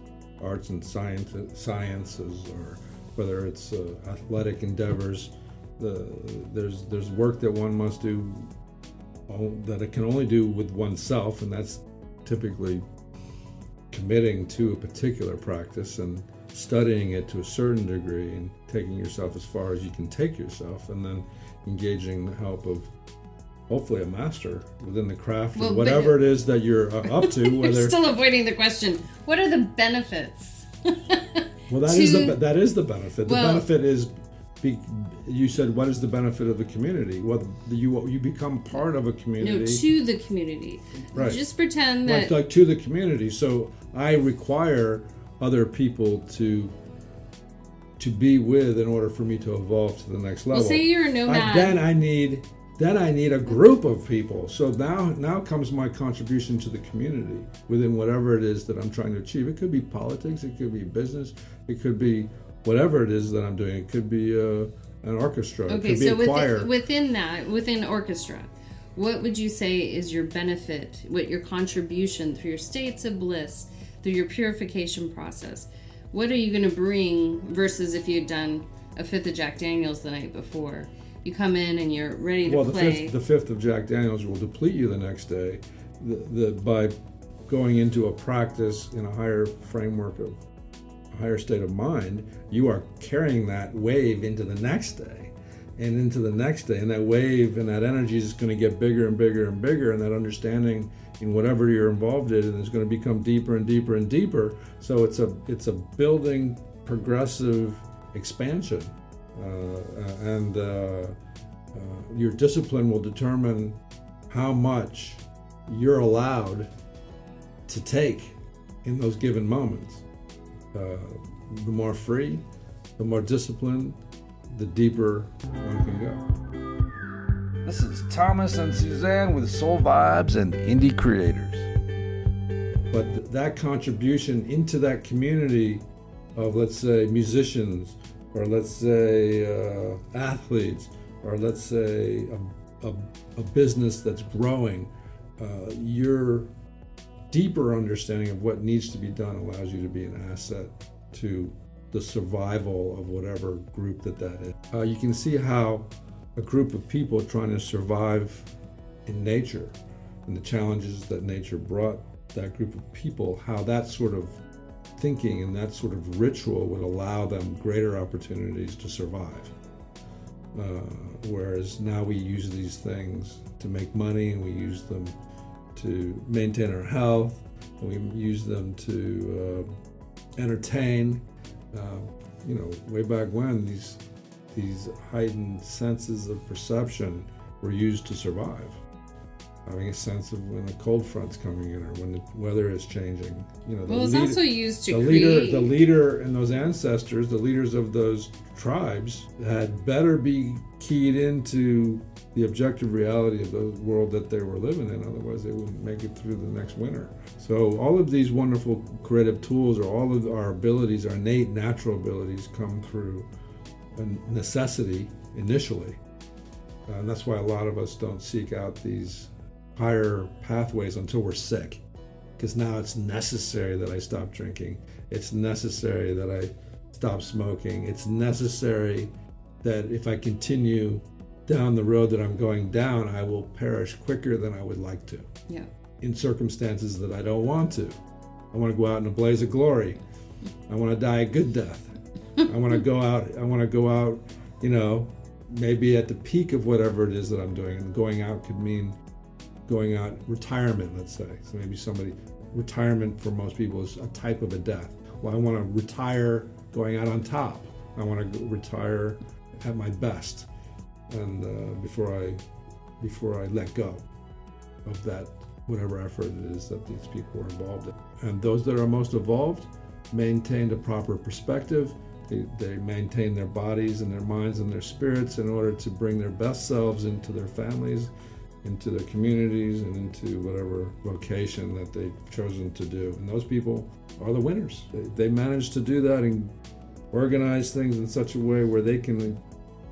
[SPEAKER 5] arts and science, sciences or whether it's uh, athletic endeavors. The, there's there's work that one must do that it can only do with oneself, and that's typically committing to a particular practice and studying it to a certain degree and taking yourself as far as you can take yourself, and then engaging the help of hopefully a master within the craft
[SPEAKER 4] Well, but-
[SPEAKER 5] whatever it is that you're uh, up to.
[SPEAKER 4] You're
[SPEAKER 5] Whether
[SPEAKER 4] still avoiding the question. What are the benefits?
[SPEAKER 5] Well, that is
[SPEAKER 4] to-
[SPEAKER 5] the that is the benefit. The
[SPEAKER 4] Well-
[SPEAKER 5] benefit is, be, you said, what is the benefit of the community? Well, you you become part of a community.
[SPEAKER 4] no, to the community.
[SPEAKER 5] Right.
[SPEAKER 4] Just pretend that
[SPEAKER 5] like, like to the community. So I require other people to to be with in order for me to evolve to the next level.
[SPEAKER 4] Well, say you're a nomad.
[SPEAKER 5] I, then I need then I need a group of people. So now now comes my contribution to the community within whatever it is that I'm trying to achieve. It could be politics, it could be business, it could be whatever it is that I'm doing. It could be uh, an orchestra.
[SPEAKER 4] Okay,
[SPEAKER 5] it could be
[SPEAKER 4] so
[SPEAKER 5] a choir.
[SPEAKER 4] within, within that, within orchestra, what would you say is your benefit, what your contribution through your states of bliss, through your purification process? What are you going to bring versus if you had done a fifth of Jack Daniels the night before? You come in and you're ready to
[SPEAKER 5] well, the
[SPEAKER 4] play.
[SPEAKER 5] fifth, the fifth of Jack Daniels will deplete you the next day. The, the, by going into a practice in a higher framework of a higher state of mind, you are carrying that wave into the next day and into the next day. And that wave and that energy is going to get bigger and bigger and bigger. And that understanding in whatever you're involved in is going to become deeper and deeper and deeper. So it's a it's a building progressive expansion. Uh, and uh, uh, your discipline will determine how much you're allowed to take in those given moments. Uh, the more free, the more disciplined, the deeper one can go.
[SPEAKER 2] This is Thomas and Suzanne with Sol Vibes and Indie Creators.
[SPEAKER 5] But that contribution into that community of, let's say, musicians, or let's say uh, athletes, or let's say a, a, a business that's growing, uh, your deeper understanding of what needs to be done allows you to be an asset to the survival of whatever group that that is. Uh, you can see how a group of people trying to survive in nature and the challenges that nature brought that group of people, how that sort of thinking and that sort of ritual would allow them greater opportunities to survive. Uh, whereas now we use these things to make money and we use them to maintain our health and we use them to uh, entertain. Uh, you know, way back when these these heightened senses of perception were used to survive having a sense of when the cold front's coming in or when the weather is changing. You know, the
[SPEAKER 4] well, it's
[SPEAKER 5] leader-
[SPEAKER 4] also used to
[SPEAKER 5] the
[SPEAKER 4] create.
[SPEAKER 5] leader, the leader, and those ancestors, the leaders of those tribes, had better be keyed into the objective reality of the world that they were living in. Otherwise, they wouldn't make it through the next winter. So, all of these wonderful creative tools, or all of our abilities, our innate natural abilities, come through a necessity initially. Uh, and that's why a lot of us don't seek out these higher pathways until we're sick. Because now it's necessary that I stop drinking. It's necessary that I stop smoking. It's necessary that if I continue down the road that I'm going down, I will perish quicker than I would like to
[SPEAKER 4] yeah.
[SPEAKER 5] in circumstances that I don't want to. I want to go out in a blaze of glory. I want to die a good death. I want to go out. I want to go out. You know, maybe at the peak of whatever it is that I'm doing. And going out could mean going out retirement. Let's say. So maybe somebody retirement for most people is a type of a death. Well, I want to retire going out on top. I want to retire at my best, and uh, before I before I let go of that whatever effort it is that these people are involved in. And those that are most evolved maintained a proper perspective. They, they maintain their bodies and their minds and their spirits in order to bring their best selves into their families, into their communities, and into whatever vocation that they've chosen to do. And those people are the winners. They, they manage to do that and organize things in such a way where they can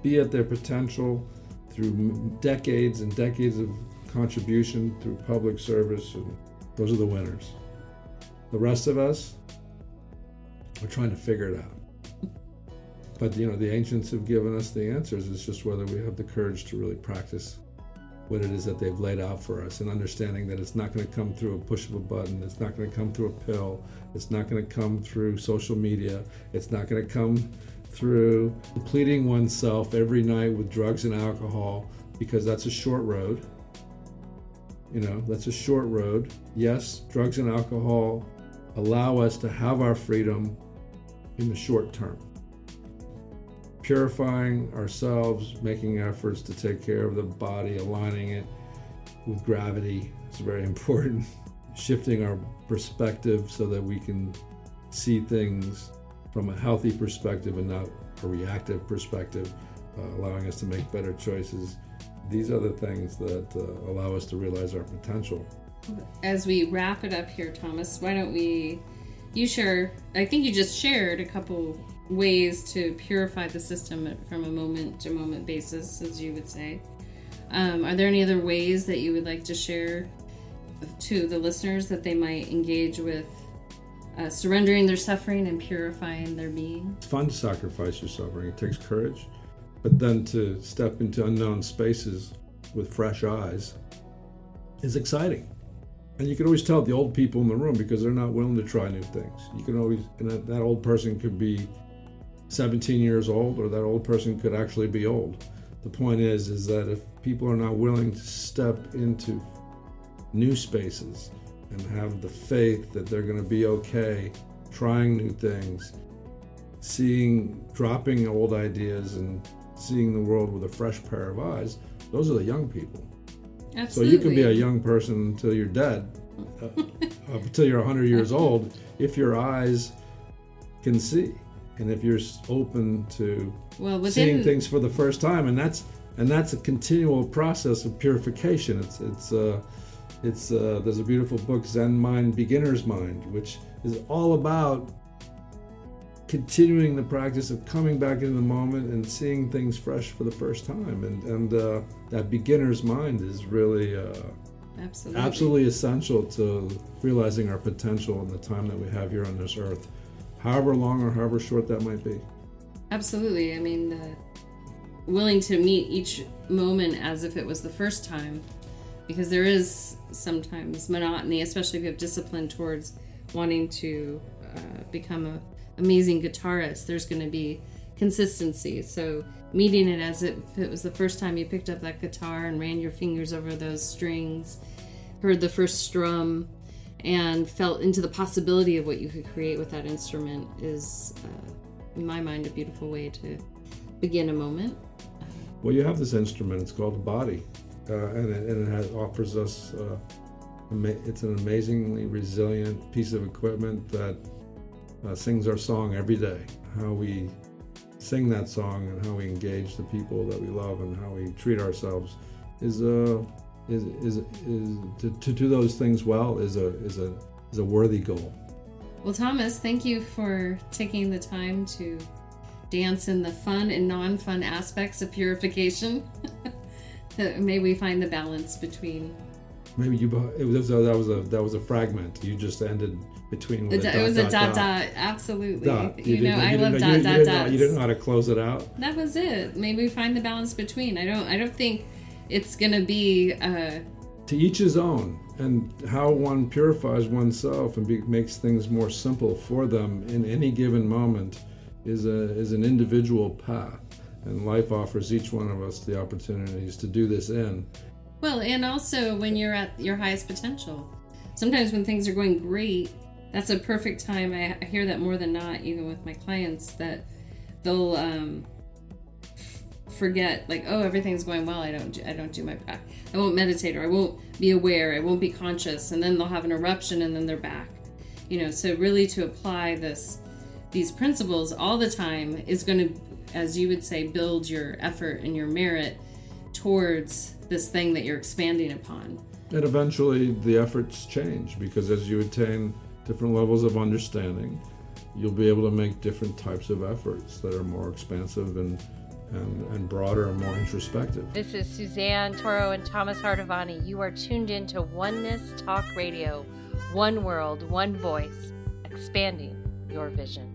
[SPEAKER 5] be at their potential through decades and decades of contribution through public service, and those are the winners. The rest of us are trying to figure it out. But you know, the ancients have given us the answers. It's just whether we have the courage to really practice what it is that they've laid out for us and understanding that it's not going to come through a push of a button, it's not going to come through a pill, it's not going to come through social media, it's not going to come through depleting oneself every night with drugs and alcohol because that's a short road. You know, that's a short road. Yes, drugs and alcohol allow us to have our freedom in the short term. Purifying ourselves, making efforts to take care of the body, aligning it with gravity is very important. Shifting our perspective so that we can see things from a healthy perspective and not a reactive perspective, uh, allowing us to make better choices. These are the things that uh, allow us to realize our potential.
[SPEAKER 4] As we wrap it up here, Thomas, why don't we? You share. I think you just shared a couple ways to purify the system from a moment to moment basis, as you would say. Um, are there any other ways that you would like to share to the listeners that they might engage with uh, surrendering their suffering and purifying their being?
[SPEAKER 5] It's fun to sacrifice your suffering. It takes courage, but then to step into unknown spaces with fresh eyes is exciting. And you can always tell the old people in the room because they're not willing to try new things. You can always, and that, that old person could be 17 years old, or that old person could actually be old. The point is, is that if people are not willing to step into new spaces and have the faith that they're going to be okay trying new things, seeing, dropping old ideas and seeing the world with a fresh pair of eyes, those are the young people.
[SPEAKER 4] Absolutely.
[SPEAKER 5] So you can be a young person until you're dead, uh, until you're 100 years old, if your eyes can see, and if you're open to
[SPEAKER 4] well, within,
[SPEAKER 5] seeing things for the first time, and that's and that's a continual process of purification. It's it's uh, it's uh, there's a beautiful book Zen Mind, Beginner's Mind, which is all about continuing the practice of coming back into the moment and seeing things fresh for the first time. And and uh, that beginner's mind is really uh,
[SPEAKER 4] absolutely
[SPEAKER 5] absolutely essential to realizing our potential in the time that we have here on this earth, however long or however short that might be.
[SPEAKER 4] Absolutely. I mean, uh, willing to meet each moment as if it was the first time because there is sometimes monotony, especially if you have discipline towards wanting to uh, become an amazing guitarist. There's going to be consistency. So meeting it as if it was the first time you picked up that guitar and ran your fingers over those strings, heard the first strum, and felt into the possibility of what you could create with that instrument is, uh, in my mind, a beautiful way to begin a moment.
[SPEAKER 5] Well, you have this instrument. It's called the body uh, and it, and it has, offers us. Uh, it's an amazingly resilient piece of equipment that uh, sings our song every day. How we sing that song and how we engage the people that we love and how we treat ourselves is a uh, is is, is to, to do those things well is a is a is a worthy goal.
[SPEAKER 4] Well, Thomas, thank you for taking the time to dance in the fun and non-fun aspects of purification. May we find the balance between.
[SPEAKER 5] Maybe you. It was that was a that was a fragment. You just ended between.
[SPEAKER 4] With
[SPEAKER 5] a
[SPEAKER 4] it was
[SPEAKER 5] dot,
[SPEAKER 4] a dot dot. Absolutely.
[SPEAKER 5] Dot.
[SPEAKER 4] You,
[SPEAKER 5] You
[SPEAKER 4] know, I love dot
[SPEAKER 5] you-
[SPEAKER 4] dot dots.
[SPEAKER 5] You didn't know how to close it out.
[SPEAKER 4] That was it. Maybe find the balance between. I don't. I don't think it's gonna be. Uh,
[SPEAKER 5] to each his own and how one purifies oneself and be, makes things more simple for them in any given moment is a is an individual path and life offers each one of us the opportunities to do this in
[SPEAKER 4] well, and also when you're at your highest potential. Sometimes when things are going great, that's a perfect time. I, I hear that more than not, even with my clients, that they'll um, forget like, oh, everything's going well. I don't. do- I don't do my. I won't meditate, or I won't be aware. I won't be conscious, and then they'll have an eruption, and then they're back. You know. So really, to apply this, these principles all the time is going to, as you would say, build your effort and your merit towards this thing that you're expanding upon.
[SPEAKER 5] and eventually the efforts change because as you attain different levels of understanding you'll be able to make different types of efforts that are more expansive and and, and broader and more introspective
[SPEAKER 1] This is Suzanne Toro and Thomas Ardavany. You are tuned in to Oneness Talk Radio. One world, one voice, expanding your vision.